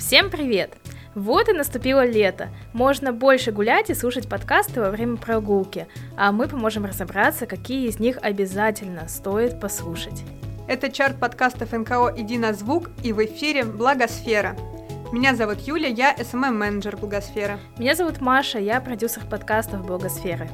Всем привет! Вот и наступило лето. Можно больше гулять и слушать подкасты во время прогулки, а мы поможем разобраться, какие из них обязательно стоит послушать. Это чарт подкастов НКО «Иди на звук» и в эфире «Благосфера». Меня зовут Юля, я SMM-менеджер Благосферы. Меня зовут Маша, я продюсер подкастов Благосферы.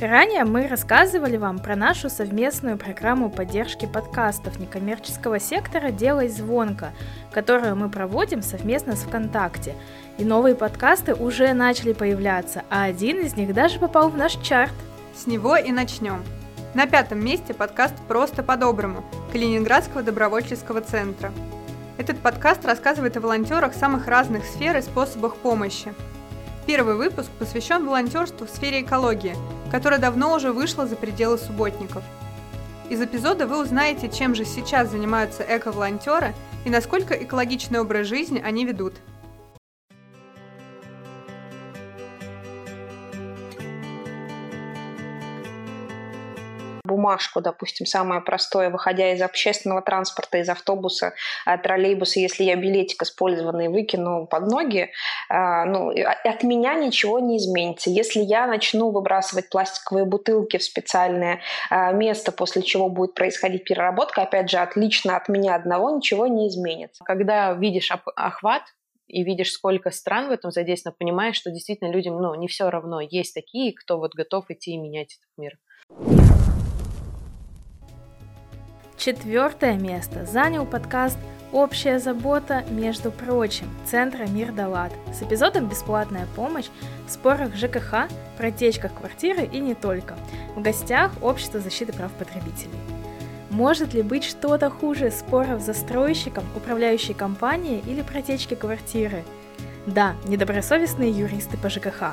Ранее мы рассказывали вам про нашу совместную программу поддержки подкастов некоммерческого сектора «Делай звонко», которую мы проводим совместно с ВКонтакте. И новые подкасты уже начали появляться, а один из них даже попал в наш чарт. С него и начнем. На пятом месте подкаст «Просто по-доброму» Калининградского добровольческого центра. Этот подкаст рассказывает о волонтерах самых разных сфер и способах помощи. Первый выпуск посвящен волонтерству в сфере экологии, которая давно уже вышла за пределы субботников. Из эпизода вы узнаете, чем же сейчас занимаются эко-волонтеры и насколько экологичный образ жизни они ведут – бумажку, допустим, самое простое, выходя из общественного транспорта, из автобуса, э, троллейбуса, если я билетик использованный выкину под ноги, э, ну, от меня ничего не изменится. Если я начну выбрасывать пластиковые бутылки в специальное э, место, после чего будет происходить переработка, опять же, отлично от меня одного ничего не изменится. Когда видишь охват, и видишь, сколько стран в этом задействовано, понимаешь, что действительно людям ну, не все равно. Есть такие, кто вот готов идти и менять этот мир. Четвертое место занял подкаст «Общая забота, между прочим» Центра «Мир Далат» с эпизодом «Бесплатная помощь» в спорах ЖКХ, протечках квартиры и не только. В гостях Общество защиты прав потребителей. Может ли быть что-то хуже споров с застройщиком, управляющей компанией или протечки квартиры? Да, недобросовестные юристы по ЖКХ.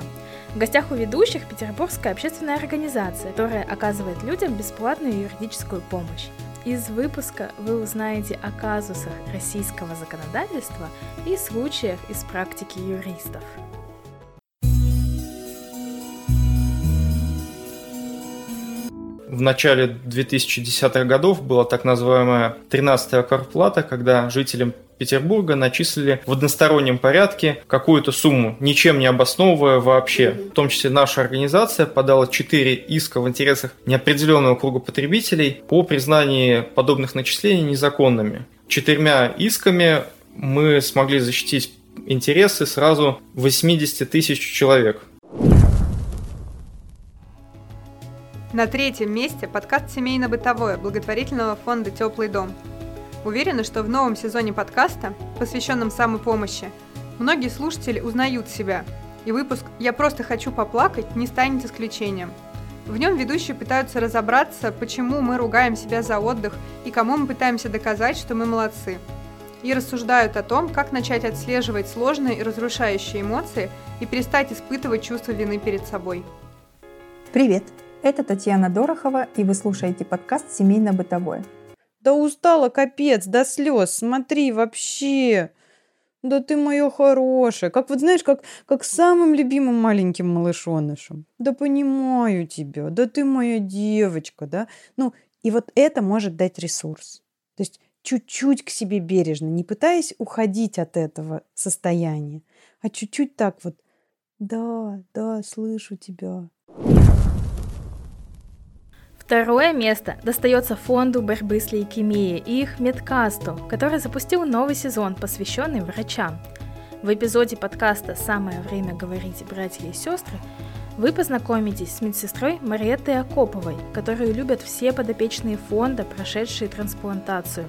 В гостях у ведущих Петербургская общественная организация, которая оказывает людям бесплатную юридическую помощь. Из выпуска вы узнаете о казусах российского законодательства и случаях из практики юристов. В начале 2010-х годов была так называемая 13-я квартплата, когда жителям Петербурга начислили в одностороннем порядке какую-то сумму, ничем не обосновывая вообще. В том числе наша организация подала 4 иска в интересах неопределенного круга потребителей по признанию подобных начислений незаконными. Четырьмя исками мы смогли защитить интересы сразу 80 тысяч человек. На третьем месте подкаст «Семейно-бытовое» благотворительного фонда «Теплый дом». Уверена, что в новом сезоне подкаста, посвященном самопомощи, многие слушатели узнают себя, и выпуск «Я просто хочу поплакать» не станет исключением. В нем ведущие пытаются разобраться, почему мы ругаем себя за отдых и кому мы пытаемся доказать, что мы молодцы. И рассуждают о том, как начать отслеживать сложные и разрушающие эмоции и перестать испытывать чувство вины перед собой. Привет! Это Татьяна Дорохова, и вы слушаете подкаст «Семейно-бытовое». Да устала капец, до слез. Смотри, вообще. Да ты моё хорошее. Как вот знаешь, как, как самым любимым маленьким малышонышем. Да понимаю тебя. Да ты моя девочка, да. Ну, и вот это может дать ресурс. То есть чуть-чуть к себе бережно, не пытаясь уходить от этого состояния, а чуть-чуть так вот. Да, да, слышу тебя. Второе место достается фонду борьбы с лейкемией и их медкасту, который запустил новый сезон, посвященный врачам. В эпизоде подкаста «Самое время говорить, братья и сестры» вы познакомитесь с медсестрой Мариеттой Акоповой, которую любят все подопечные фонда, прошедшие трансплантацию.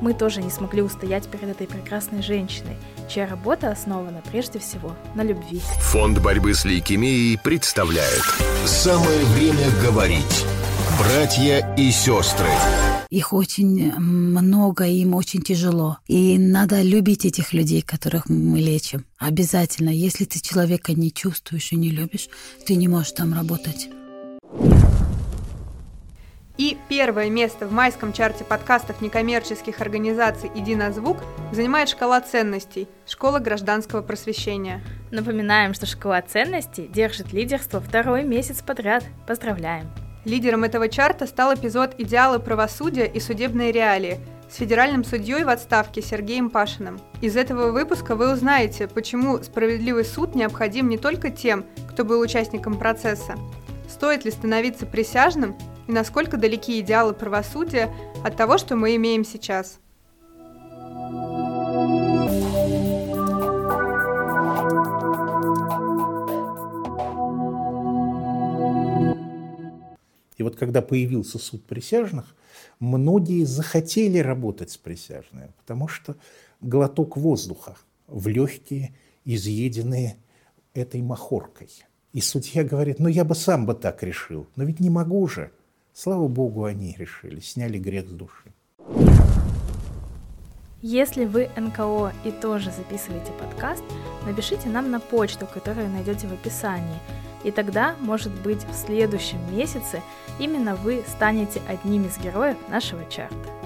Мы тоже не смогли устоять перед этой прекрасной женщиной, чья работа основана прежде всего на любви. Фонд борьбы с лейкемией представляет «Самое время говорить» Братья и сестры. Их очень много, им очень тяжело. И надо любить этих людей, которых мы лечим. Обязательно. Если ты человека не чувствуешь и не любишь, ты не можешь там работать. И первое место в майском чарте подкастов некоммерческих организаций «Иди на звук» занимает шкала ценностей – Школа гражданского просвещения. Напоминаем, что шкала ценностей держит лидерство второй месяц подряд. Поздравляем! Лидером этого чарта стал эпизод «Идеалы правосудия и судебные реалии», с федеральным судьей в отставке Сергеем Пашиным. Из этого выпуска вы узнаете, почему справедливый суд необходим не только тем, кто был участником процесса, стоит ли становиться присяжным и насколько далеки идеалы правосудия от того, что мы имеем сейчас. И вот когда появился суд присяжных, многие захотели работать с присяжными, потому что глоток воздуха в легкие, изъеденные этой махоркой. И судья говорит, ну я бы сам бы так решил, но ведь не могу же. Слава Богу, они решили, сняли грех с души. Если вы НКО и тоже записываете подкаст, напишите нам на почту, которую найдете в описании. И тогда, может быть, в следующем месяце именно вы станете одним из героев нашего чарта.